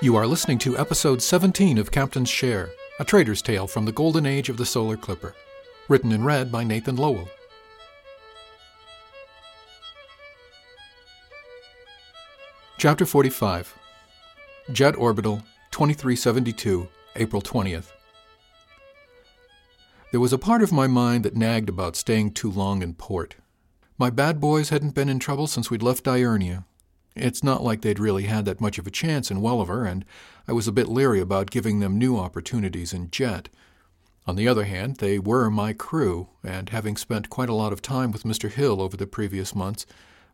You are listening to episode 17 of Captain's Share, a trader's tale from the golden age of the solar clipper. Written and read by Nathan Lowell. Chapter 45 Jet Orbital 2372, April 20th. There was a part of my mind that nagged about staying too long in port. My bad boys hadn't been in trouble since we'd left Diurnia, it's not like they'd really had that much of a chance in Welliver, and I was a bit leery about giving them new opportunities in Jet. On the other hand, they were my crew, and having spent quite a lot of time with Mr. Hill over the previous months,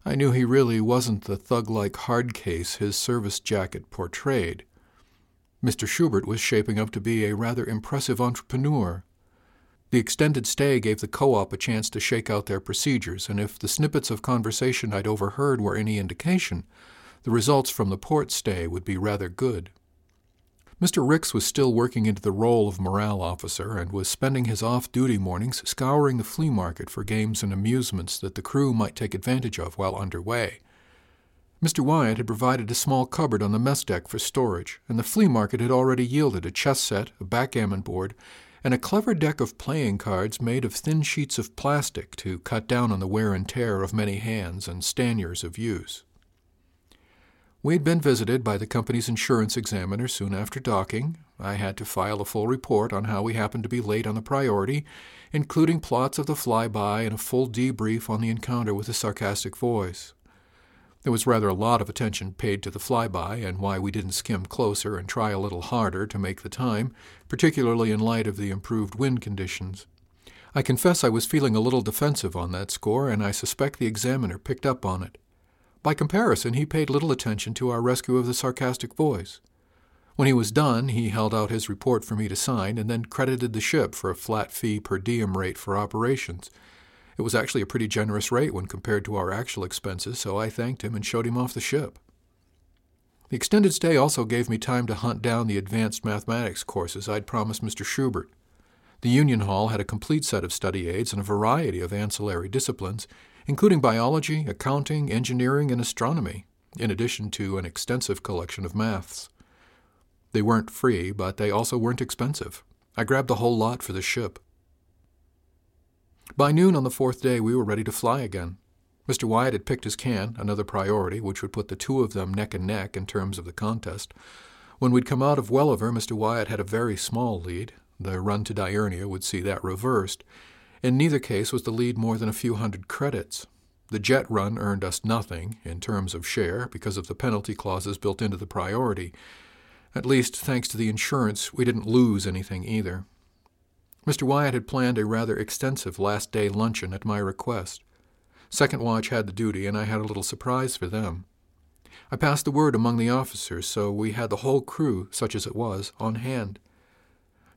I knew he really wasn't the thug like hard case his service jacket portrayed. Mr. Schubert was shaping up to be a rather impressive entrepreneur. The extended stay gave the co op a chance to shake out their procedures, and if the snippets of conversation I'd overheard were any indication, the results from the port stay would be rather good. Mr. Ricks was still working into the role of morale officer and was spending his off duty mornings scouring the flea market for games and amusements that the crew might take advantage of while underway. Mr. Wyatt had provided a small cupboard on the mess deck for storage, and the flea market had already yielded a chess set, a backgammon board, and a clever deck of playing cards made of thin sheets of plastic to cut down on the wear and tear of many hands and stand years of use. We had been visited by the company's insurance examiner soon after docking. I had to file a full report on how we happened to be late on the priority, including plots of the flyby and a full debrief on the encounter with the sarcastic voice. There was rather a lot of attention paid to the flyby and why we didn't skim closer and try a little harder to make the time, particularly in light of the improved wind conditions. I confess I was feeling a little defensive on that score, and I suspect the examiner picked up on it. By comparison, he paid little attention to our rescue of the sarcastic voice. When he was done, he held out his report for me to sign and then credited the ship for a flat fee per diem rate for operations, it was actually a pretty generous rate when compared to our actual expenses, so I thanked him and showed him off the ship. The extended stay also gave me time to hunt down the advanced mathematics courses I'd promised Mr. Schubert. The Union Hall had a complete set of study aids and a variety of ancillary disciplines, including biology, accounting, engineering, and astronomy, in addition to an extensive collection of maths. They weren't free, but they also weren't expensive. I grabbed the whole lot for the ship. By noon on the fourth day, we were ready to fly again. Mr. Wyatt had picked his can, another priority, which would put the two of them neck and neck in terms of the contest. When we'd come out of Welliver, Mr. Wyatt had a very small lead. The run to Diurnia would see that reversed. In neither case was the lead more than a few hundred credits. The jet run earned us nothing, in terms of share, because of the penalty clauses built into the priority. At least, thanks to the insurance, we didn't lose anything either. Mr. Wyatt had planned a rather extensive last day luncheon at my request. Second watch had the duty, and I had a little surprise for them. I passed the word among the officers, so we had the whole crew, such as it was, on hand.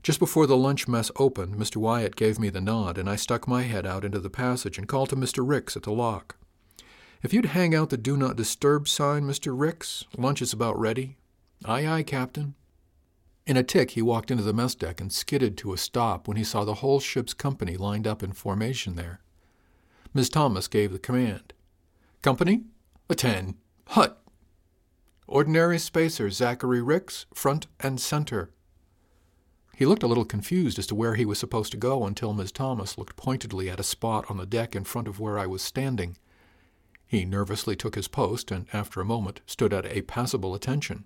Just before the lunch mess opened, Mr. Wyatt gave me the nod, and I stuck my head out into the passage and called to Mr. Ricks at the lock. If you'd hang out the Do Not Disturb sign, Mr. Ricks, lunch is about ready. Aye, aye, Captain. In a tick, he walked into the mess deck and skidded to a stop when he saw the whole ship's company lined up in formation there. Miss Thomas gave the command. Company, attend. Hut. Ordinary spacer Zachary Ricks, front and center. He looked a little confused as to where he was supposed to go until Miss Thomas looked pointedly at a spot on the deck in front of where I was standing. He nervously took his post and, after a moment, stood at a passable attention.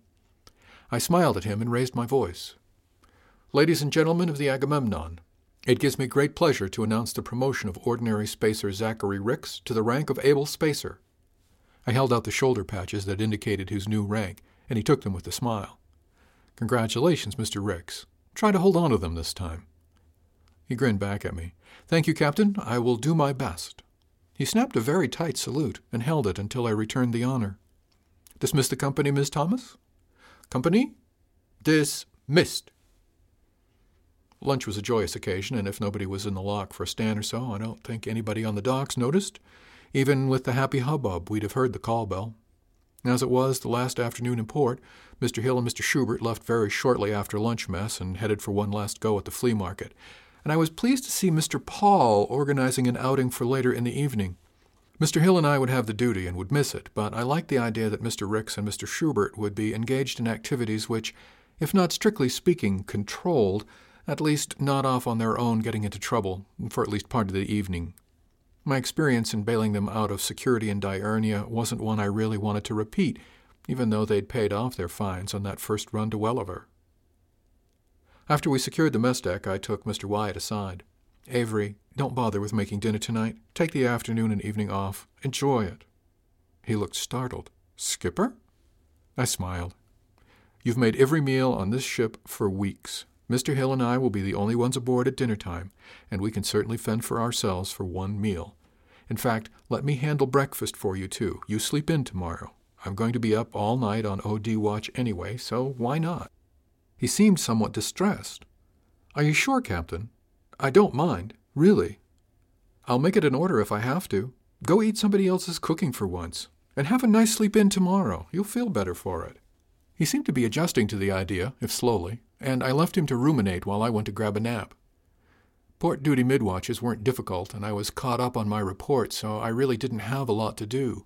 I smiled at him and raised my voice. Ladies and gentlemen of the Agamemnon, it gives me great pleasure to announce the promotion of ordinary spacer Zachary Ricks to the rank of able spacer. I held out the shoulder patches that indicated his new rank, and he took them with a smile. Congratulations, Mr. Ricks. Try to hold on to them this time. He grinned back at me. Thank you, Captain. I will do my best. He snapped a very tight salute and held it until I returned the honor. Dismiss the company, Miss Thomas? Company? Dismissed. Lunch was a joyous occasion, and if nobody was in the lock for a stand or so, I don't think anybody on the docks noticed. Even with the happy hubbub, we'd have heard the call bell. As it was, the last afternoon in port, Mr. Hill and Mr. Schubert left very shortly after lunch mess and headed for one last go at the flea market, and I was pleased to see Mr. Paul organizing an outing for later in the evening. Mr. Hill and I would have the duty and would miss it, but I liked the idea that Mr. Ricks and Mr. Schubert would be engaged in activities which, if not strictly speaking controlled, at least not off on their own getting into trouble for at least part of the evening. My experience in bailing them out of security in Diurnia wasn't one I really wanted to repeat, even though they'd paid off their fines on that first run to Welliver. After we secured the mess deck, I took Mr. Wyatt aside. Avery, don't bother with making dinner tonight. Take the afternoon and evening off. Enjoy it. He looked startled. Skipper? I smiled. You've made every meal on this ship for weeks. Mr. Hill and I will be the only ones aboard at dinner time, and we can certainly fend for ourselves for one meal. In fact, let me handle breakfast for you, too. You sleep in tomorrow. I'm going to be up all night on OD watch anyway, so why not? He seemed somewhat distressed. Are you sure, Captain? I don't mind, really. I'll make it an order if I have to. Go eat somebody else's cooking for once, and have a nice sleep in tomorrow. You'll feel better for it. He seemed to be adjusting to the idea, if slowly, and I left him to ruminate while I went to grab a nap. Port duty midwatches weren't difficult, and I was caught up on my report, so I really didn't have a lot to do.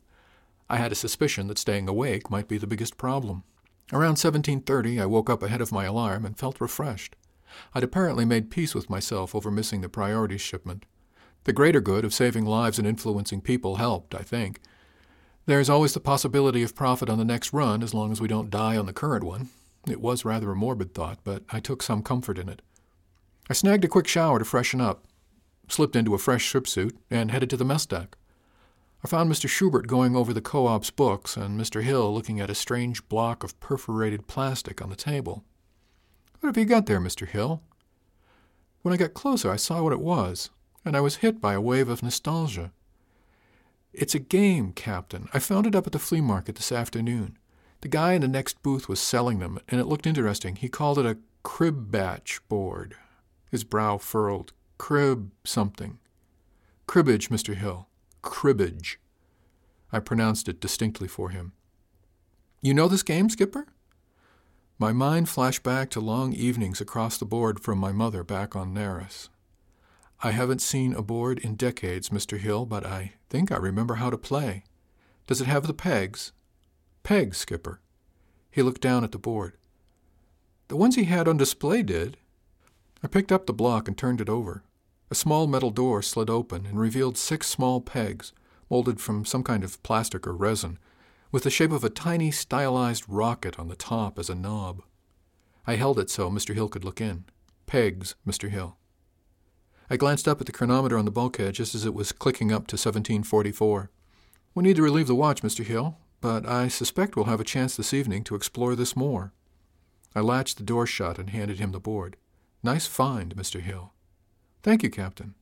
I had a suspicion that staying awake might be the biggest problem. Around 1730, I woke up ahead of my alarm and felt refreshed. I'd apparently made peace with myself over missing the priority shipment. The greater good of saving lives and influencing people helped, I think. There's always the possibility of profit on the next run as long as we don't die on the current one, it was rather a morbid thought, but I took some comfort in it. I snagged a quick shower to freshen up, slipped into a fresh ship suit, and headed to the mess deck. I found Mr. Schubert going over the co op's books and Mr. Hill looking at a strange block of perforated plastic on the table. What have you got there, Mr. Hill? When I got closer, I saw what it was, and I was hit by a wave of nostalgia. It's a game, Captain. I found it up at the flea market this afternoon. The guy in the next booth was selling them, and it looked interesting. He called it a crib batch board. His brow furrowed. Crib something. Cribbage, Mr. Hill. Cribbage. I pronounced it distinctly for him. You know this game, Skipper? My mind flashed back to long evenings across the board from my mother back on Naris. I haven't seen a board in decades, Mr. Hill, but I think I remember how to play. Does it have the pegs? Peg, Skipper. He looked down at the board. The ones he had on display did. I picked up the block and turned it over. A small metal door slid open and revealed six small pegs, molded from some kind of plastic or resin, with the shape of a tiny stylized rocket on the top as a knob. I held it so Mr. Hill could look in. Pegs, Mr. Hill. I glanced up at the chronometer on the bulkhead just as it was clicking up to 1744. We need to relieve the watch, Mr. Hill but I suspect we'll have a chance this evening to explore this more. I latched the door shut and handed him the board. Nice find, Mr. Hill. Thank you, Captain.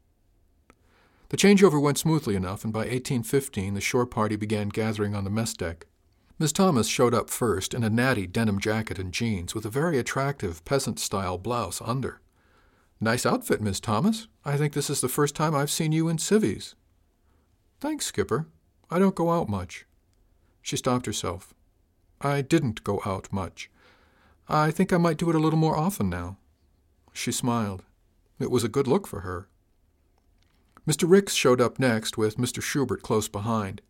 The changeover went smoothly enough, and by 1815 the shore party began gathering on the mess deck. Miss Thomas showed up first in a natty denim jacket and jeans with a very attractive peasant style blouse under. Nice outfit, Miss Thomas. I think this is the first time I've seen you in civvies. Thanks, Skipper. I don't go out much. She stopped herself. I didn't go out much. I think I might do it a little more often now. She smiled. It was a good look for her. Mr. Ricks showed up next with Mr. Schubert close behind.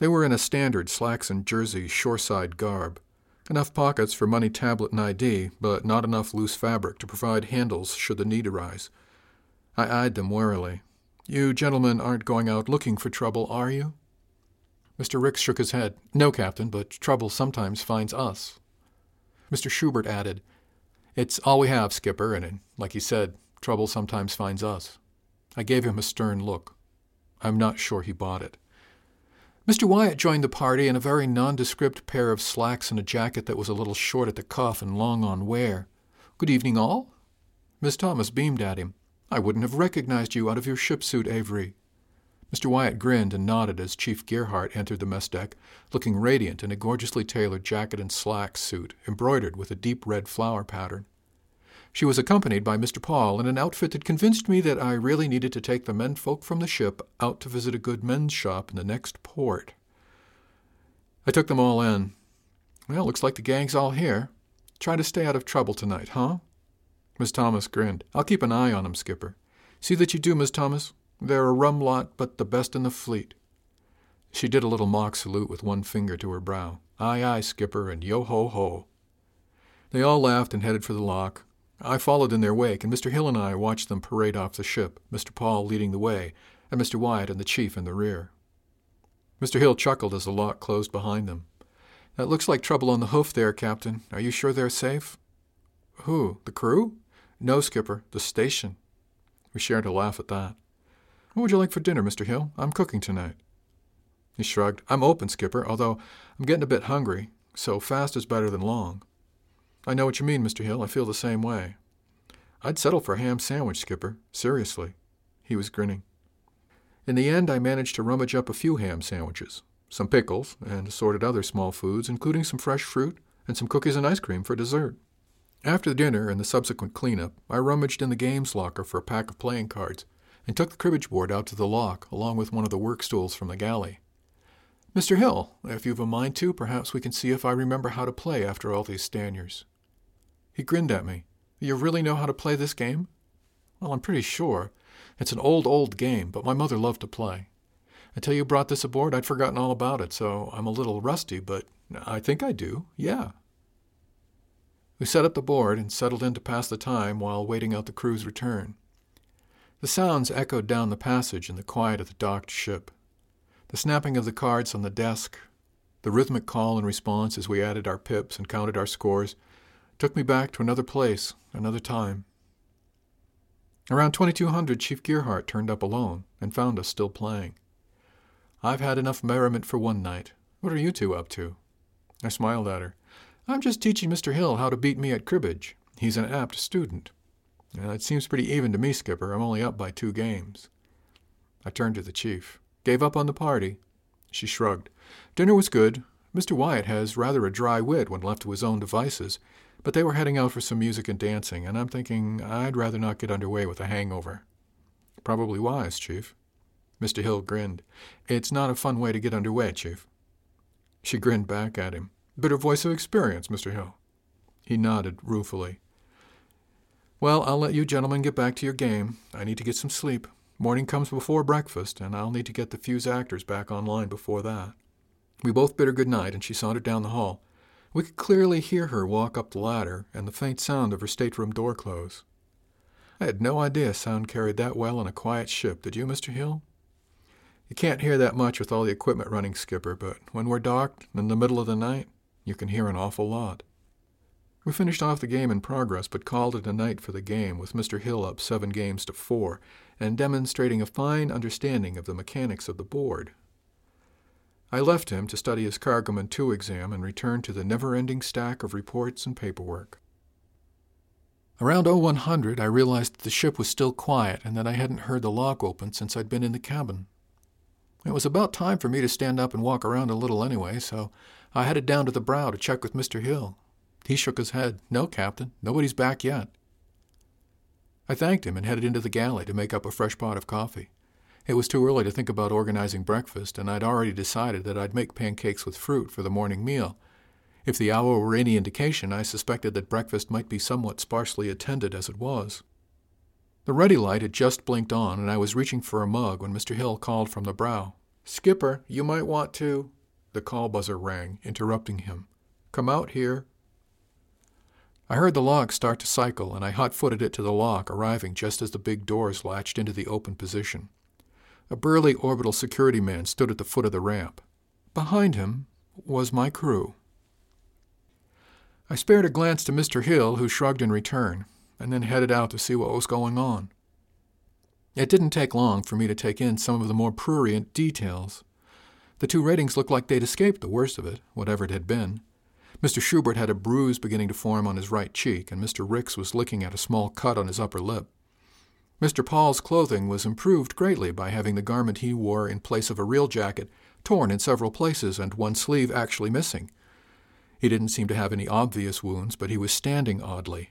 They were in a standard slacks and jersey shoreside garb. Enough pockets for money, tablet, and ID, but not enough loose fabric to provide handles should the need arise. I eyed them warily. You gentlemen aren't going out looking for trouble, are you? Mr. Ricks shook his head. No, Captain, but trouble sometimes finds us. Mr. Schubert added, It's all we have, Skipper, and like he said, trouble sometimes finds us. I gave him a stern look. I'm not sure he bought it. Mr. Wyatt joined the party in a very nondescript pair of slacks and a jacket that was a little short at the cuff and long on wear. Good evening, all. Miss Thomas beamed at him. I wouldn't have recognized you out of your ship suit, Avery. Mr. Wyatt grinned and nodded as Chief Gearhart entered the mess deck, looking radiant in a gorgeously tailored jacket and slacks suit embroidered with a deep red flower pattern. She was accompanied by Mr. Paul in an outfit that convinced me that I really needed to take the menfolk from the ship out to visit a good men's shop in the next port. I took them all in. Well, looks like the gang's all here. Try to stay out of trouble tonight, huh? Miss Thomas grinned. I'll keep an eye on 'em, Skipper. See that you do, Miss Thomas. They're a rum lot, but the best in the fleet. She did a little mock salute with one finger to her brow. Aye, aye, Skipper, and yo ho ho. They all laughed and headed for the lock. I followed in their wake, and Mr. Hill and I watched them parade off the ship, Mr. Paul leading the way, and Mr. Wyatt and the chief in the rear. Mr. Hill chuckled as the lock closed behind them. That looks like trouble on the hoof there, Captain. Are you sure they're safe? Who? The crew? No, Skipper, the station. We shared a laugh at that. What would you like for dinner, Mr. Hill? I'm cooking tonight. He shrugged. I'm open, Skipper, although I'm getting a bit hungry, so fast is better than long. I know what you mean, Mr. Hill. I feel the same way. I'd settle for a ham sandwich, Skipper. Seriously. He was grinning. In the end, I managed to rummage up a few ham sandwiches, some pickles, and assorted other small foods, including some fresh fruit and some cookies and ice cream for dessert. After dinner and the subsequent cleanup, I rummaged in the games locker for a pack of playing cards and took the cribbage board out to the lock along with one of the work stools from the galley. Mr. Hill, if you've a mind to, perhaps we can see if I remember how to play after all these Stanyers. He grinned at me. You really know how to play this game? Well, I'm pretty sure. It's an old, old game, but my mother loved to play. Until you brought this aboard, I'd forgotten all about it, so I'm a little rusty, but I think I do, yeah. We set up the board and settled in to pass the time while waiting out the crew's return. The sounds echoed down the passage in the quiet of the docked ship. The snapping of the cards on the desk, the rhythmic call and response as we added our pips and counted our scores, took me back to another place, another time. Around 2200, Chief Gearhart turned up alone and found us still playing. I've had enough merriment for one night. What are you two up to? I smiled at her. I'm just teaching Mr. Hill how to beat me at cribbage. He's an apt student. it seems pretty even to me, Skipper. I'm only up by two games. I turned to the chief. Gave up on the party. She shrugged. Dinner was good. Mr. Wyatt has rather a dry wit when left to his own devices, but they were heading out for some music and dancing, and I'm thinking I'd rather not get underway with a hangover. Probably wise, Chief. Mr. Hill grinned. It's not a fun way to get underway, Chief. She grinned back at him. Bit of voice of experience, Mr. Hill. He nodded ruefully. Well, I'll let you gentlemen get back to your game. I need to get some sleep. Morning comes before breakfast, and I'll need to get the fusactors back online before that. We both bid her good night, and she sauntered down the hall. We could clearly hear her walk up the ladder and the faint sound of her stateroom door close. I had no idea sound carried that well on a quiet ship, did you, Mr. Hill? You can't hear that much with all the equipment running, Skipper, but when we're docked in the middle of the night, you can hear an awful lot. We finished off the game in progress, but called it a night for the game, with Mr. Hill up seven games to four, and demonstrating a fine understanding of the mechanics of the board. I left him to study his Cargoman 2 exam and returned to the never ending stack of reports and paperwork. Around 0100, I realized that the ship was still quiet and that I hadn't heard the lock open since I'd been in the cabin. It was about time for me to stand up and walk around a little anyway, so I headed down to the brow to check with Mr. Hill. He shook his head. No, Captain, nobody's back yet. I thanked him and headed into the galley to make up a fresh pot of coffee. It was too early to think about organizing breakfast, and I'd already decided that I'd make pancakes with fruit for the morning meal. If the hour were any indication, I suspected that breakfast might be somewhat sparsely attended as it was. The ruddy light had just blinked on, and I was reaching for a mug when Mr. Hill called from the brow. Skipper, you might want to. The call buzzer rang, interrupting him. Come out here. I heard the log start to cycle, and I hot footed it to the lock, arriving just as the big doors latched into the open position. A burly orbital security man stood at the foot of the ramp. Behind him was my crew. I spared a glance to Mr. Hill, who shrugged in return, and then headed out to see what was going on. It didn't take long for me to take in some of the more prurient details. The two ratings looked like they'd escaped the worst of it, whatever it had been. Mr. Schubert had a bruise beginning to form on his right cheek, and Mr. Ricks was licking at a small cut on his upper lip. Mr. Paul's clothing was improved greatly by having the garment he wore in place of a real jacket torn in several places and one sleeve actually missing. He didn't seem to have any obvious wounds, but he was standing oddly.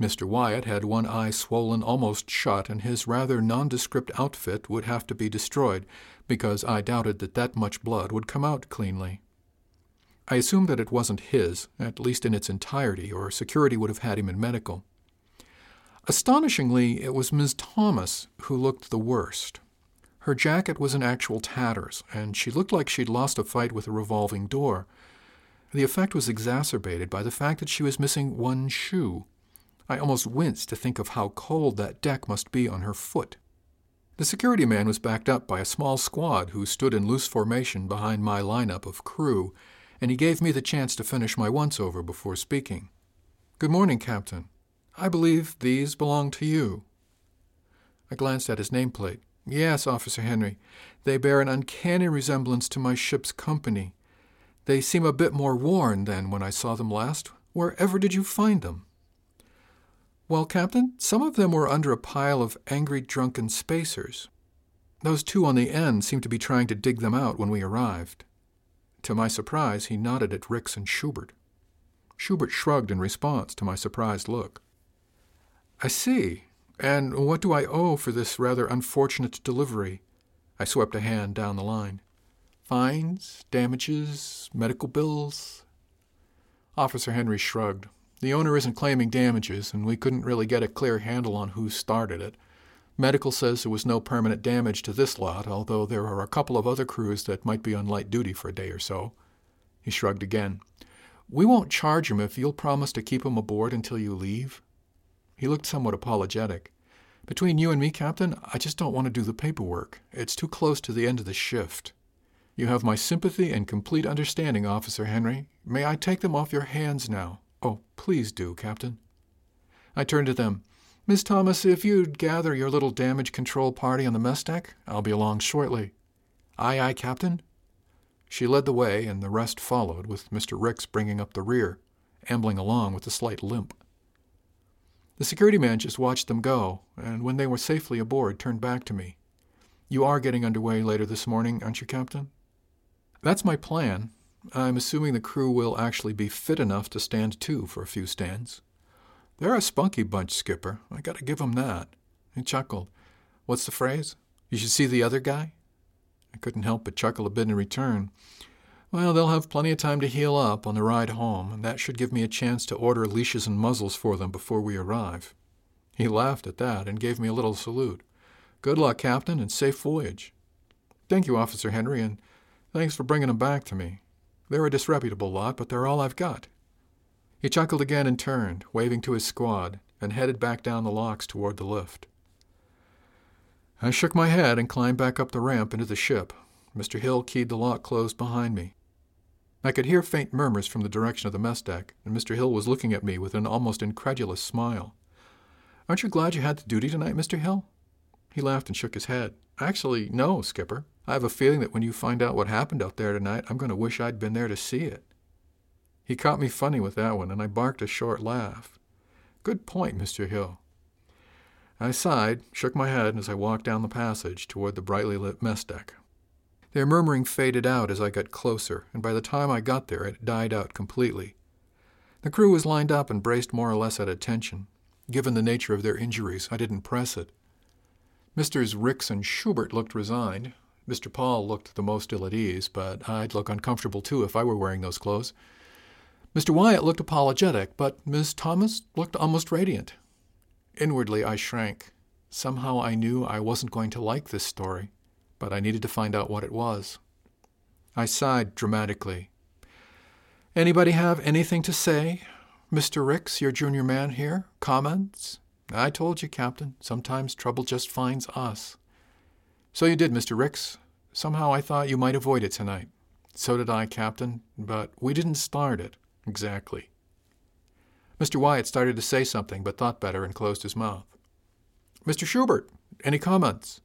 Mr. Wyatt had one eye swollen almost shut, and his rather nondescript outfit would have to be destroyed, because I doubted that that much blood would come out cleanly. I assumed that it wasn't his, at least in its entirety, or security would have had him in medical. Astonishingly, it was Miss Thomas who looked the worst. Her jacket was in actual tatters, and she looked like she'd lost a fight with a revolving door. The effect was exacerbated by the fact that she was missing one shoe. I almost winced to think of how cold that deck must be on her foot. The security man was backed up by a small squad who stood in loose formation behind my lineup of crew and he gave me the chance to finish my once over before speaking. Good morning, Captain. I believe these belong to you. I glanced at his nameplate. Yes, Officer Henry. They bear an uncanny resemblance to my ship's company. They seem a bit more worn than when I saw them last. Wherever did you find them? Well, Captain, some of them were under a pile of angry, drunken spacers. Those two on the end seemed to be trying to dig them out when we arrived. To my surprise, he nodded at Ricks and Schubert. Schubert shrugged in response to my surprised look. I see. And what do I owe for this rather unfortunate delivery? I swept a hand down the line. Fines, damages, medical bills? Officer Henry shrugged. The owner isn't claiming damages, and we couldn't really get a clear handle on who started it. Medical says there was no permanent damage to this lot, although there are a couple of other crews that might be on light duty for a day or so. He shrugged again. We won't charge him if you'll promise to keep him aboard until you leave. He looked somewhat apologetic. Between you and me, Captain, I just don't want to do the paperwork. It's too close to the end of the shift. You have my sympathy and complete understanding, Officer Henry. May I take them off your hands now? Oh, please do, Captain. I turned to them. Miss Thomas, if you'd gather your little damage control party on the mess deck, I'll be along shortly. Aye, aye, Captain. She led the way, and the rest followed, with Mr. Ricks bringing up the rear, ambling along with a slight limp. The security man just watched them go, and when they were safely aboard, turned back to me. You are getting underway later this morning, aren't you, Captain? That's my plan. I'm assuming the crew will actually be fit enough to stand to for a few stands. They're a spunky bunch, Skipper. I gotta give 'em that. He chuckled. What's the phrase? You should see the other guy? I couldn't help but chuckle a bit in return. Well, they'll have plenty of time to heal up on the ride home, and that should give me a chance to order leashes and muzzles for them before we arrive. He laughed at that and gave me a little salute. Good luck, Captain, and safe voyage. Thank you, Officer Henry, and thanks for bringing 'em back to me. They're a disreputable lot, but they're all I've got. He chuckled again and turned, waving to his squad, and headed back down the locks toward the lift. I shook my head and climbed back up the ramp into the ship. Mr. Hill keyed the lock closed behind me. I could hear faint murmurs from the direction of the mess deck, and Mr. Hill was looking at me with an almost incredulous smile. Aren't you glad you had the duty tonight, Mr. Hill? He laughed and shook his head. Actually, no, Skipper. I have a feeling that when you find out what happened out there tonight, I'm going to wish I'd been there to see it. He caught me funny with that one, and I barked a short laugh. Good point, Mr. Hill. I sighed, shook my head as I walked down the passage toward the brightly lit mess deck. Their murmuring faded out as I got closer, and by the time I got there it died out completely. The crew was lined up and braced more or less at attention. Given the nature of their injuries, I didn't press it. Messrs. Ricks and Schubert looked resigned. Mr. Paul looked the most ill at ease, but I'd look uncomfortable too if I were wearing those clothes. Mr. Wyatt looked apologetic, but Miss Thomas looked almost radiant. Inwardly, I shrank. Somehow I knew I wasn't going to like this story, but I needed to find out what it was. I sighed dramatically. Anybody have anything to say? Mr. Ricks, your junior man here? Comments? I told you, Captain, sometimes trouble just finds us. So you did, Mr. Ricks. Somehow I thought you might avoid it tonight. So did I, Captain, but we didn't start it. Exactly. Mr. Wyatt started to say something, but thought better and closed his mouth. Mr. Schubert, any comments?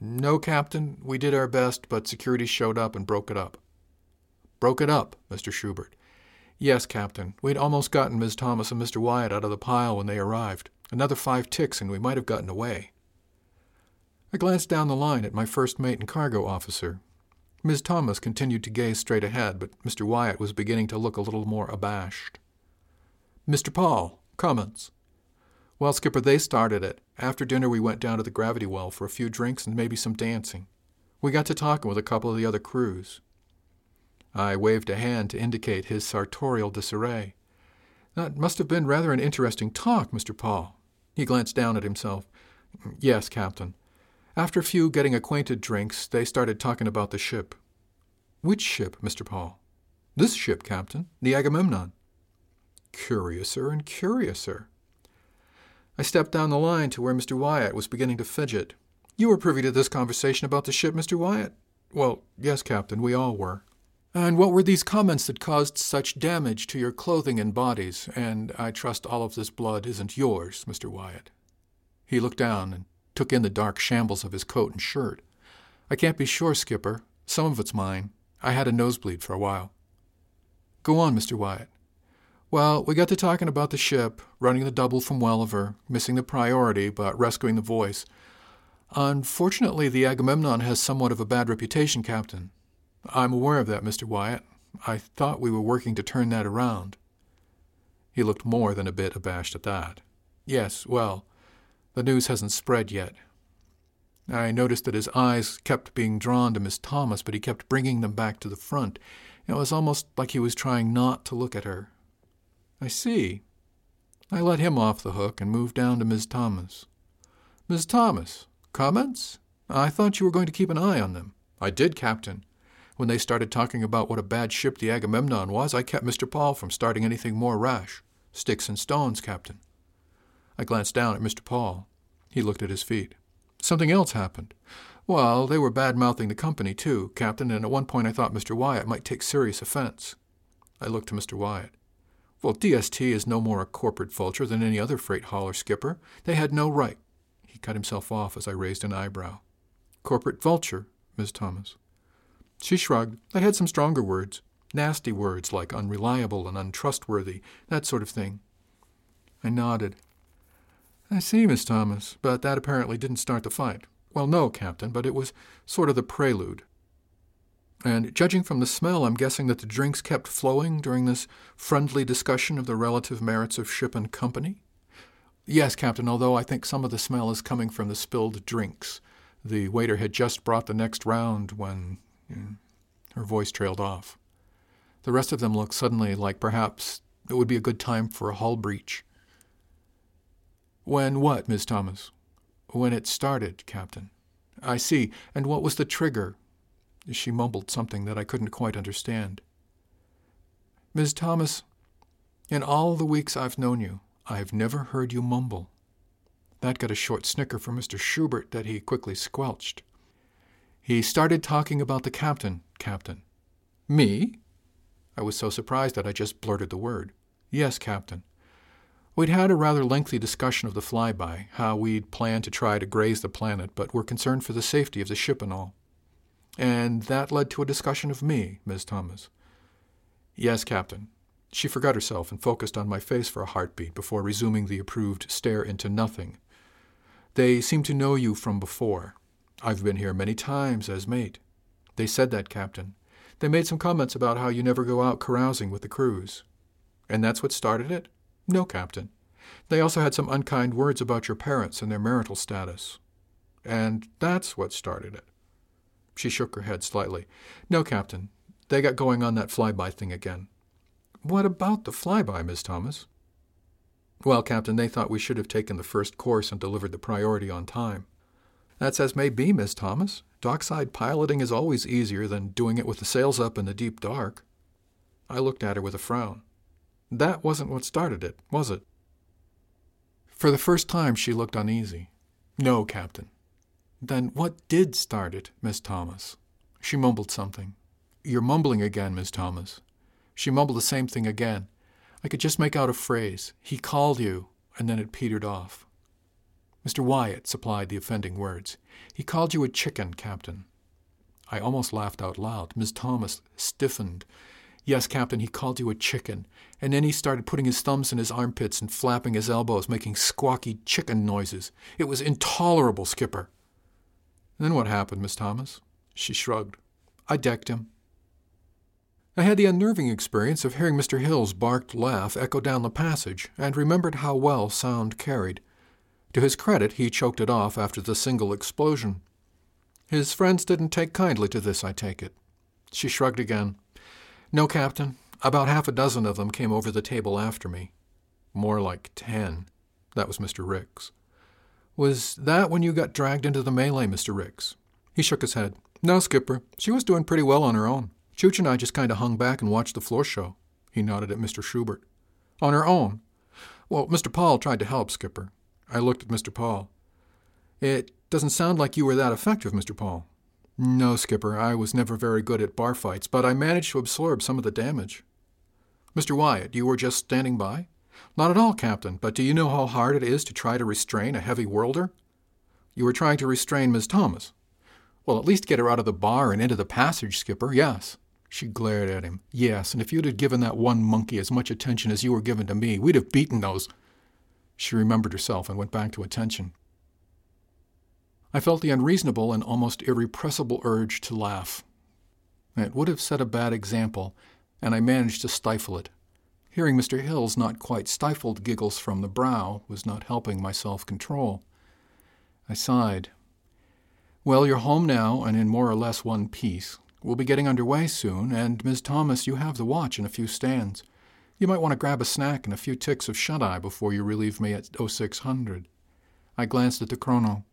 No, Captain. We did our best, but security showed up and broke it up. Broke it up, Mr. Schubert. Yes, Captain. We'd almost gotten Ms. Thomas and Mr. Wyatt out of the pile when they arrived. Another five ticks, and we might have gotten away. I glanced down the line at my first mate and cargo officer. Ms. Thomas continued to gaze straight ahead, but Mr. Wyatt was beginning to look a little more abashed. Mr. Paul, comments? Well, Skipper, they started it. After dinner, we went down to the gravity well for a few drinks and maybe some dancing. We got to talking with a couple of the other crews. I waved a hand to indicate his sartorial disarray. That must have been rather an interesting talk, Mr. Paul. He glanced down at himself. Yes, Captain. After a few getting acquainted drinks, they started talking about the ship. Which ship, Mr. Paul? This ship, Captain, the Agamemnon. Curiouser and curiouser. I stepped down the line to where Mr. Wyatt was beginning to fidget. You were privy to this conversation about the ship, Mr. Wyatt? Well, yes, Captain, we all were. And what were these comments that caused such damage to your clothing and bodies? And I trust all of this blood isn't yours, Mr. Wyatt. He looked down and took in the dark shambles of his coat and shirt. I can't be sure, Skipper. Some of it's mine. I had a nosebleed for a while. Go on, Mr. Wyatt. Well, we got to talking about the ship, running the double from Welliver, missing the priority, but rescuing the voice. Unfortunately, the Agamemnon has somewhat of a bad reputation, Captain. I'm aware of that, Mr. Wyatt. I thought we were working to turn that around. He looked more than a bit abashed at that. Yes, well, the news hasn't spread yet. I noticed that his eyes kept being drawn to Miss Thomas, but he kept bringing them back to the front. It was almost like he was trying not to look at her. I see. I let him off the hook and moved down to Miss Thomas. Miss Thomas, comments? I thought you were going to keep an eye on them. I did, Captain. When they started talking about what a bad ship the Agamemnon was, I kept Mr. Paul from starting anything more rash. Sticks and stones, Captain. I glanced down at Mr. Paul. He looked at his feet. Something else happened. Well, they were bad mouthing the company, too, Captain, and at one point I thought Mr. Wyatt might take serious offense. I looked to Mr. Wyatt. Well, DST is no more a corporate vulture than any other freight hauler skipper. They had no right. He cut himself off as I raised an eyebrow. Corporate vulture, Miss Thomas. She shrugged. I had some stronger words. Nasty words like unreliable and untrustworthy, that sort of thing. I nodded. I see, Miss Thomas, but that apparently didn't start the fight. Well, no, Captain, but it was sort of the prelude. And judging from the smell, I'm guessing that the drinks kept flowing during this friendly discussion of the relative merits of ship and company? Yes, Captain, although I think some of the smell is coming from the spilled drinks. The waiter had just brought the next round when her voice trailed off. The rest of them looked suddenly like perhaps it would be a good time for a hull breach. When what, Miss Thomas? When it started, Captain. I see. And what was the trigger? She mumbled something that I couldn't quite understand. Miss Thomas, in all the weeks I've known you, I've never heard you mumble. That got a short snicker from Mr. Schubert that he quickly squelched. He started talking about the captain, Captain. Me? I was so surprised that I just blurted the word. Yes, Captain. We'd had a rather lengthy discussion of the flyby, how we'd planned to try to graze the planet, but were concerned for the safety of the ship and all. And that led to a discussion of me, Miss Thomas. Yes, Captain. She forgot herself and focused on my face for a heartbeat before resuming the approved stare into nothing. They seem to know you from before. I've been here many times as mate. They said that, Captain. They made some comments about how you never go out carousing with the crews. And that's what started it? No, Captain. They also had some unkind words about your parents and their marital status. And that's what started it. She shook her head slightly. No, Captain. They got going on that flyby thing again. What about the flyby, Miss Thomas? Well, Captain, they thought we should have taken the first course and delivered the priority on time. That's as may be, Miss Thomas. Dockside piloting is always easier than doing it with the sails up in the deep dark. I looked at her with a frown. That wasn't what started it, was it? For the first time, she looked uneasy. No, Captain. Then what did start it, Miss Thomas? She mumbled something. You're mumbling again, Miss Thomas. She mumbled the same thing again. I could just make out a phrase. He called you, and then it petered off. Mr. Wyatt supplied the offending words. He called you a chicken, Captain. I almost laughed out loud. Miss Thomas stiffened. Yes, Captain, he called you a chicken. And then he started putting his thumbs in his armpits and flapping his elbows, making squawky chicken noises. It was intolerable, Skipper. then what happened, Miss Thomas? She shrugged. I decked him. I had the unnerving experience of hearing Mr. Hill's barked laugh echo down the passage, and remembered how well sound carried. To his credit, he choked it off after the single explosion. His friends didn't take kindly to this, I take it. She shrugged again. No, Captain. About half a dozen of them came over the table after me. More like ten. That was Mr. Ricks. Was that when you got dragged into the melee, Mr. Ricks? He shook his head. No, Skipper. She was doing pretty well on her own. Chooch and I just kind of hung back and watched the floor show. He nodded at Mr. Schubert. On her own? Well, Mr. Paul tried to help, Skipper. I looked at Mr. Paul. It doesn't sound like you were that effective, Mr. Paul. No, Skipper, I was never very good at bar fights, but I managed to absorb some of the damage. Mr. Wyatt, you were just standing by? Not at all, Captain, but do you know how hard it is to try to restrain a heavy worlder? You were trying to restrain Miss Thomas. Well, at least get her out of the bar and into the passage, Skipper, yes. She glared at him. Yes, and if you'd have given that one monkey as much attention as you were given to me, we'd have beaten those. She remembered herself and went back to attention. I felt the unreasonable and almost irrepressible urge to laugh. It would have set a bad example, and I managed to stifle it. Hearing Mr. Hill's not quite stifled giggles from the brow was not helping my self control. I sighed. Well, you're home now and in more or less one piece. We'll be getting under way soon, and, Miss Thomas, you have the watch and a few stands. You might want to grab a snack and a few ticks of shut eye before you relieve me at 0600. I glanced at the chrono.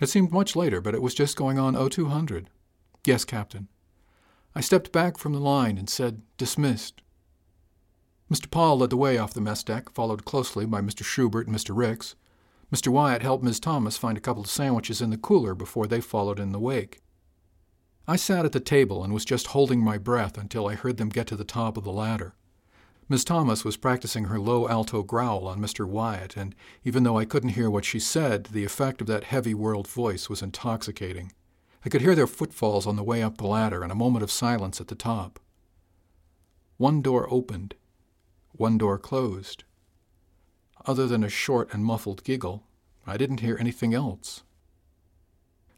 It seemed much later, but it was just going on 0200. Yes, Captain. I stepped back from the line and said, Dismissed. Mr. Paul led the way off the mess deck, followed closely by Mr. Schubert and Mr. Ricks. Mr. Wyatt helped Miss Thomas find a couple of sandwiches in the cooler before they followed in the wake. I sat at the table and was just holding my breath until I heard them get to the top of the ladder. Miss Thomas was practicing her low alto growl on Mr. Wyatt, and even though I couldn't hear what she said, the effect of that heavy world voice was intoxicating. I could hear their footfalls on the way up the ladder and a moment of silence at the top. One door opened, one door closed. Other than a short and muffled giggle, I didn't hear anything else.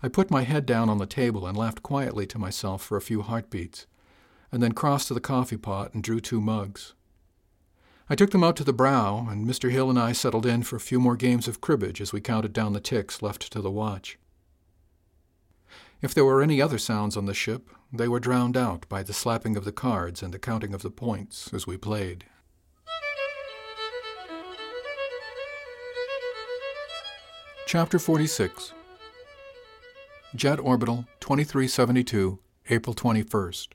I put my head down on the table and laughed quietly to myself for a few heartbeats, and then crossed to the coffee pot and drew two mugs. I took them out to the brow, and Mr. Hill and I settled in for a few more games of cribbage as we counted down the ticks left to the watch. If there were any other sounds on the ship, they were drowned out by the slapping of the cards and the counting of the points as we played. Chapter 46 Jet Orbital 2372, April 21st.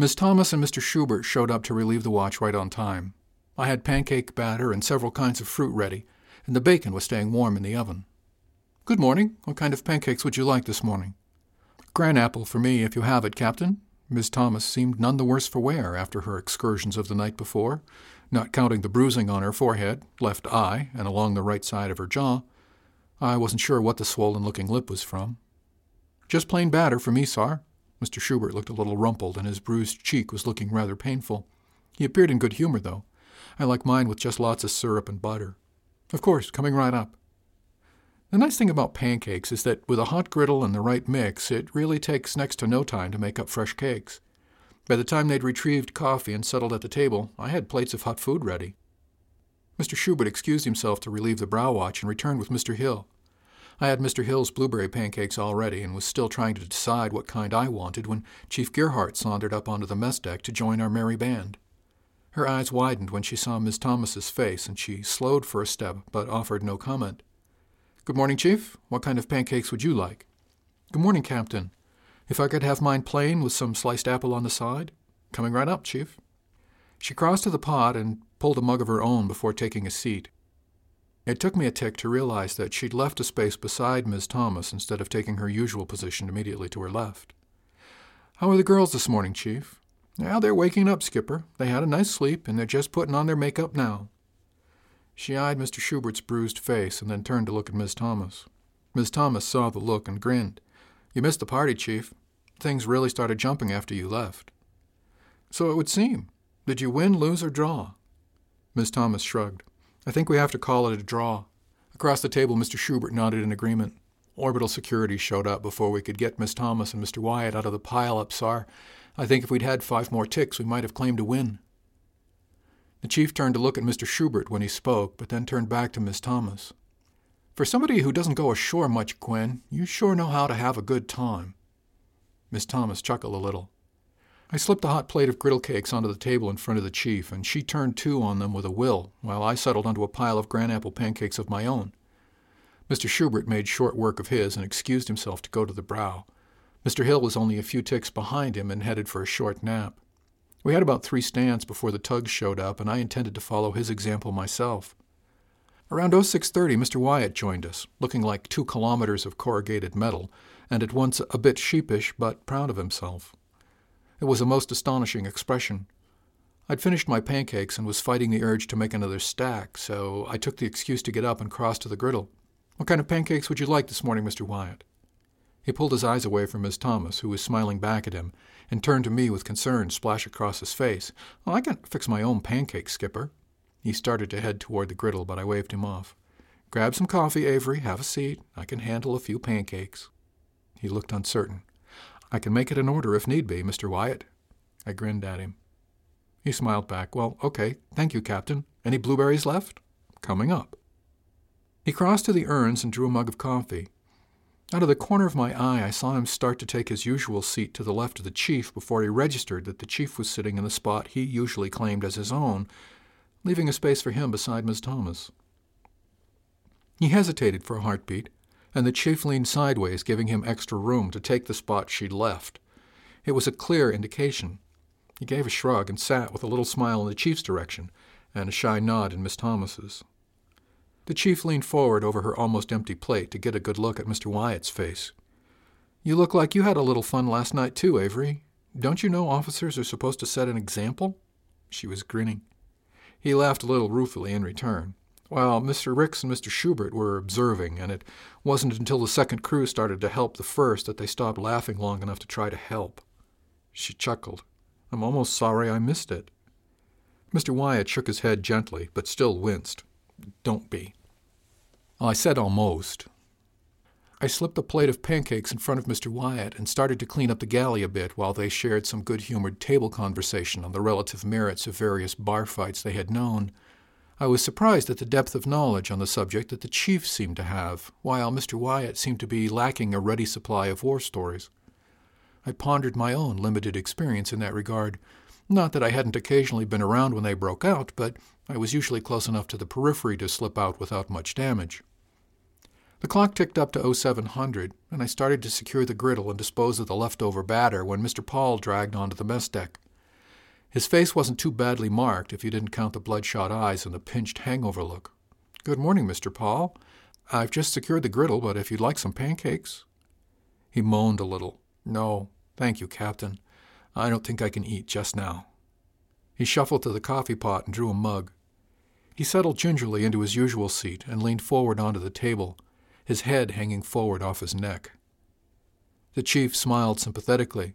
Miss Thomas and Mr. Schubert showed up to relieve the watch right on time. I had pancake batter and several kinds of fruit ready, and the bacon was staying warm in the oven. Good morning. What kind of pancakes would you like this morning? Gran apple for me, if you have it, Captain. Miss Thomas seemed none the worse for wear after her excursions of the night before, not counting the bruising on her forehead, left eye, and along the right side of her jaw. I wasn't sure what the swollen looking lip was from. Just plain batter for me, sir. Mr. Schubert looked a little rumpled, and his bruised cheek was looking rather painful. He appeared in good humor, though. I like mine with just lots of syrup and butter. Of course, coming right up. The nice thing about pancakes is that with a hot griddle and the right mix, it really takes next to no time to make up fresh cakes. By the time they'd retrieved coffee and settled at the table, I had plates of hot food ready. Mr. Schubert excused himself to relieve the brow watch and returned with Mr. Hill. I had Mr. Hill's blueberry pancakes already and was still trying to decide what kind I wanted when Chief Gearhart sauntered up onto the mess deck to join our merry band. Her eyes widened when she saw Miss Thomas's face, and she slowed for a step, but offered no comment. Good morning, Chief. What kind of pancakes would you like? Good morning, Captain. If I could have mine plain with some sliced apple on the side? Coming right up, Chief. She crossed to the pot and pulled a mug of her own before taking a seat. It took me a tick to realize that she'd left a space beside Miss Thomas instead of taking her usual position immediately to her left. How are the girls this morning, Chief? Now they're waking up, Skipper. They had a nice sleep, and they're just putting on their makeup now. She eyed Mr. Schubert's bruised face and then turned to look at Miss Thomas. Miss Thomas saw the look and grinned. You missed the party, Chief. Things really started jumping after you left. So it would seem. Did you win, lose, or draw? Miss Thomas shrugged. I think we have to call it a draw. Across the table, Mr. Schubert nodded in agreement. Orbital security showed up before we could get Miss Thomas and Mr. Wyatt out of the pile up, sir. I think if we'd had five more ticks, we might have claimed a win. The chief turned to look at Mr. Schubert when he spoke, but then turned back to Miss Thomas. For somebody who doesn't go ashore much, Quinn, you sure know how to have a good time. Miss Thomas chuckled a little. I slipped a hot plate of griddle cakes onto the table in front of the chief, and she turned two on them with a will, while I settled onto a pile of granapple pancakes of my own. Mr. Schubert made short work of his and excused himself to go to the brow. Mr. Hill was only a few ticks behind him and headed for a short nap. We had about three stands before the tugs showed up, and I intended to follow his example myself. Around 0630, Mr. Wyatt joined us, looking like two kilometers of corrugated metal, and at once a bit sheepish but proud of himself. It was a most astonishing expression. I'd finished my pancakes and was fighting the urge to make another stack, so I took the excuse to get up and cross to the griddle. What kind of pancakes would you like this morning, Mr. Wyatt? He pulled his eyes away from Miss Thomas, who was smiling back at him, and turned to me with concern splash across his face. Oh, I can fix my own pancakes, Skipper. He started to head toward the griddle, but I waved him off. Grab some coffee, Avery. Have a seat. I can handle a few pancakes. He looked uncertain. I can make it an order if need be, Mr. Wyatt. I grinned at him. He smiled back. Well, okay. Thank you, Captain. Any blueberries left? Coming up. He crossed to the urns and drew a mug of coffee. Out of the corner of my eye, I saw him start to take his usual seat to the left of the chief before he registered that the chief was sitting in the spot he usually claimed as his own, leaving a space for him beside Miss Thomas. He hesitated for a heartbeat, and the chief leaned sideways, giving him extra room to take the spot she'd left. It was a clear indication. He gave a shrug and sat with a little smile in the chief's direction and a shy nod in Miss Thomas's. The chief leaned forward over her almost empty plate to get a good look at Mr. Wyatt's face. You look like you had a little fun last night, too, Avery. Don't you know officers are supposed to set an example? She was grinning. He laughed a little ruefully in return. Well, Mr. Ricks and Mr. Schubert were observing, and it wasn't until the second crew started to help the first that they stopped laughing long enough to try to help. She chuckled. I'm almost sorry I missed it. Mr. Wyatt shook his head gently, but still winced. Don't be. I said almost. I slipped a plate of pancakes in front of Mr. Wyatt and started to clean up the galley a bit while they shared some good humored table conversation on the relative merits of various bar fights they had known. I was surprised at the depth of knowledge on the subject that the chief seemed to have, while Mr. Wyatt seemed to be lacking a ready supply of war stories. I pondered my own limited experience in that regard. Not that I hadn't occasionally been around when they broke out, but I was usually close enough to the periphery to slip out without much damage. The clock ticked up to 0700, and I started to secure the griddle and dispose of the leftover batter when Mr. Paul dragged onto the mess deck. His face wasn't too badly marked if you didn't count the bloodshot eyes and the pinched hangover look. Good morning, Mr. Paul. I've just secured the griddle, but if you'd like some pancakes. He moaned a little. No, thank you, Captain. I don't think I can eat just now. He shuffled to the coffee pot and drew a mug. He settled gingerly into his usual seat and leaned forward onto the table his head hanging forward off his neck. The chief smiled sympathetically.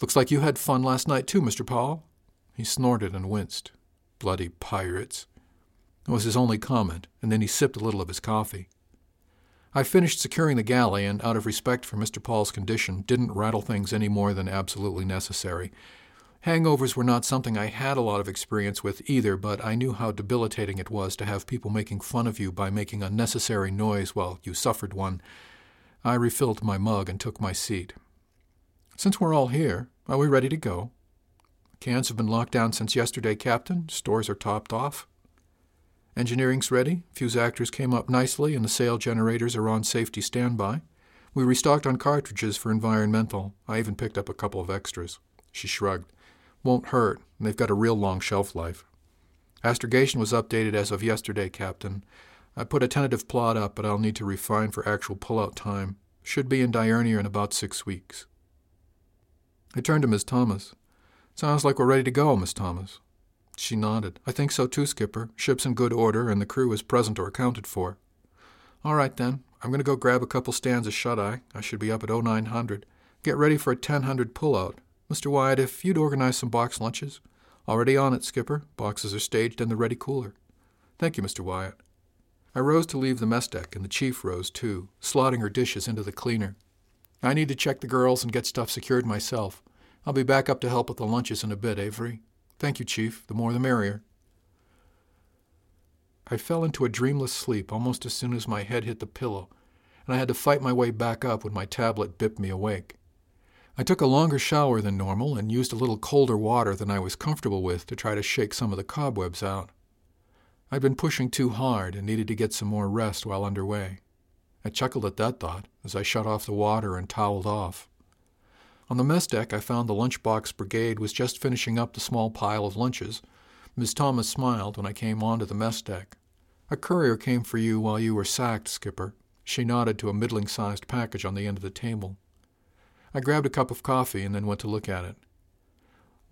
Looks like you had fun last night, too, Mr. Paul. He snorted and winced. Bloody pirates. It was his only comment, and then he sipped a little of his coffee. I finished securing the galley, and out of respect for Mr. Paul's condition, didn't rattle things any more than absolutely necessary, Hangovers were not something I had a lot of experience with either, but I knew how debilitating it was to have people making fun of you by making unnecessary noise while you suffered one. I refilled my mug and took my seat. Since we're all here, are we ready to go? Cans have been locked down since yesterday, Captain. Stores are topped off. Engineering's ready. Fusactors came up nicely, and the sail generators are on safety standby. We restocked on cartridges for environmental. I even picked up a couple of extras. She shrugged. Won't hurt, they've got a real long shelf life. Astrogation was updated as of yesterday, Captain. I put a tentative plot up, but I'll need to refine for actual pullout time. Should be in Diurnia in about six weeks. I turned to Miss Thomas. Sounds like we're ready to go, Miss Thomas. She nodded. I think so too, Skipper. Ship's in good order, and the crew is present or accounted for. All right, then. I'm going to go grab a couple stands of shut-eye. I should be up at 0900. Get ready for a 1000 pullout. Mr. Wyatt, if you'd organize some box lunches. Already on it, Skipper. Boxes are staged in the ready cooler. Thank you, Mr. Wyatt. I rose to leave the mess deck, and the chief rose too, slotting her dishes into the cleaner. I need to check the girls and get stuff secured myself. I'll be back up to help with the lunches in a bit, Avery. Thank you, Chief. The more the merrier. I fell into a dreamless sleep almost as soon as my head hit the pillow, and I had to fight my way back up when my tablet bipped me awake. I took a longer shower than normal and used a little colder water than I was comfortable with to try to shake some of the cobwebs out. I'd been pushing too hard and needed to get some more rest while underway. I chuckled at that thought as I shut off the water and toweled off. On the mess deck, I found the lunchbox brigade was just finishing up the small pile of lunches. Miss Thomas smiled when I came onto the mess deck. A courier came for you while you were sacked, Skipper. She nodded to a middling sized package on the end of the table. I grabbed a cup of coffee and then went to look at it.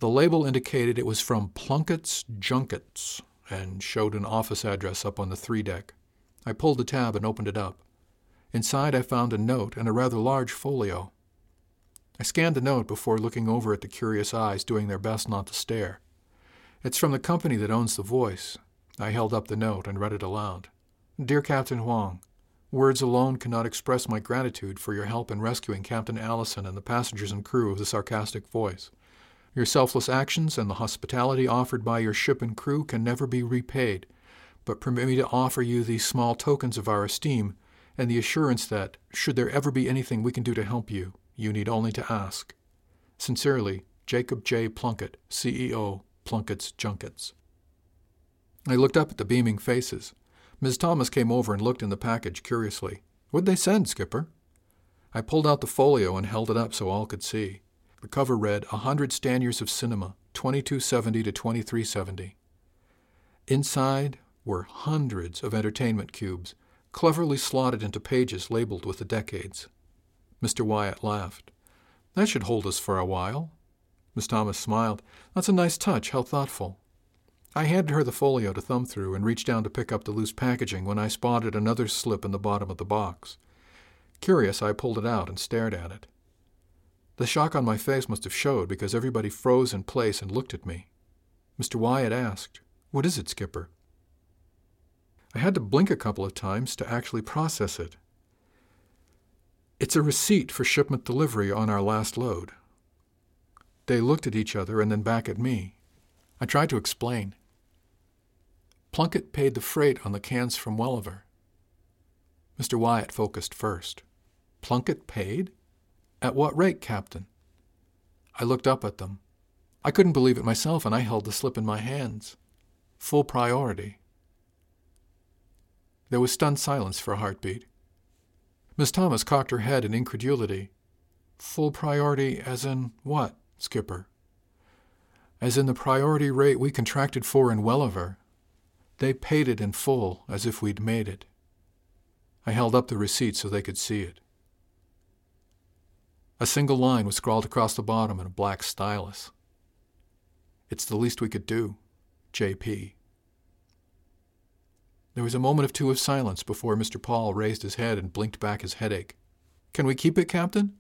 The label indicated it was from Plunkett's Junkets and showed an office address up on the three deck. I pulled the tab and opened it up. Inside, I found a note and a rather large folio. I scanned the note before looking over at the curious eyes doing their best not to stare. It's from the company that owns the voice. I held up the note and read it aloud. Dear Captain Wang, Words alone cannot express my gratitude for your help in rescuing Captain Allison and the passengers and crew of the sarcastic voice. Your selfless actions and the hospitality offered by your ship and crew can never be repaid, but permit me to offer you these small tokens of our esteem and the assurance that, should there ever be anything we can do to help you, you need only to ask. Sincerely, Jacob J. Plunkett, CEO, Plunkett's Junkets. I looked up at the beaming faces. Ms. Thomas came over and looked in the package curiously. What'd they send, Skipper? I pulled out the folio and held it up so all could see. The cover read, A Hundred Stanyers of Cinema, 2270 to 2370. Inside were hundreds of entertainment cubes, cleverly slotted into pages labeled with the decades. Mr. Wyatt laughed. That should hold us for a while. Miss Thomas smiled. That's a nice touch. How thoughtful. I handed her the folio to thumb through and reached down to pick up the loose packaging when I spotted another slip in the bottom of the box. Curious, I pulled it out and stared at it. The shock on my face must have showed because everybody froze in place and looked at me. Mr. Wyatt asked, What is it, Skipper? I had to blink a couple of times to actually process it. It's a receipt for shipment delivery on our last load. They looked at each other and then back at me. I tried to explain. Plunkett paid the freight on the cans from Welliver. Mr. Wyatt focused first. Plunkett paid? At what rate, Captain? I looked up at them. I couldn't believe it myself, and I held the slip in my hands. Full priority. There was stunned silence for a heartbeat. Miss Thomas cocked her head in incredulity. Full priority as in what, Skipper? As in the priority rate we contracted for in Welliver. They paid it in full, as if we'd made it. I held up the receipt so they could see it. A single line was scrawled across the bottom in a black stylus. It's the least we could do, J.P. There was a moment of two of silence before Mr. Paul raised his head and blinked back his headache. Can we keep it, Captain?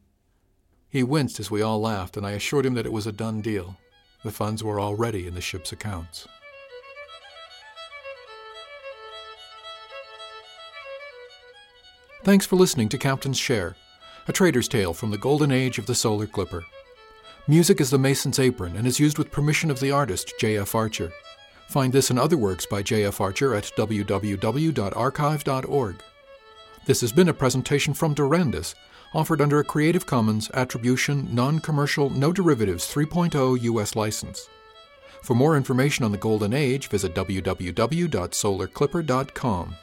He winced as we all laughed, and I assured him that it was a done deal. The funds were already in the ship's accounts. Thanks for listening to Captain's Share, a trader's tale from the golden age of the solar clipper. Music is the Mason's Apron and is used with permission of the artist J.F. Archer. Find this and other works by J.F. Archer at www.archive.org. This has been a presentation from Durandus, offered under a Creative Commons Attribution, Non Commercial, No Derivatives 3.0 U.S. license. For more information on the Golden Age, visit www.solarclipper.com.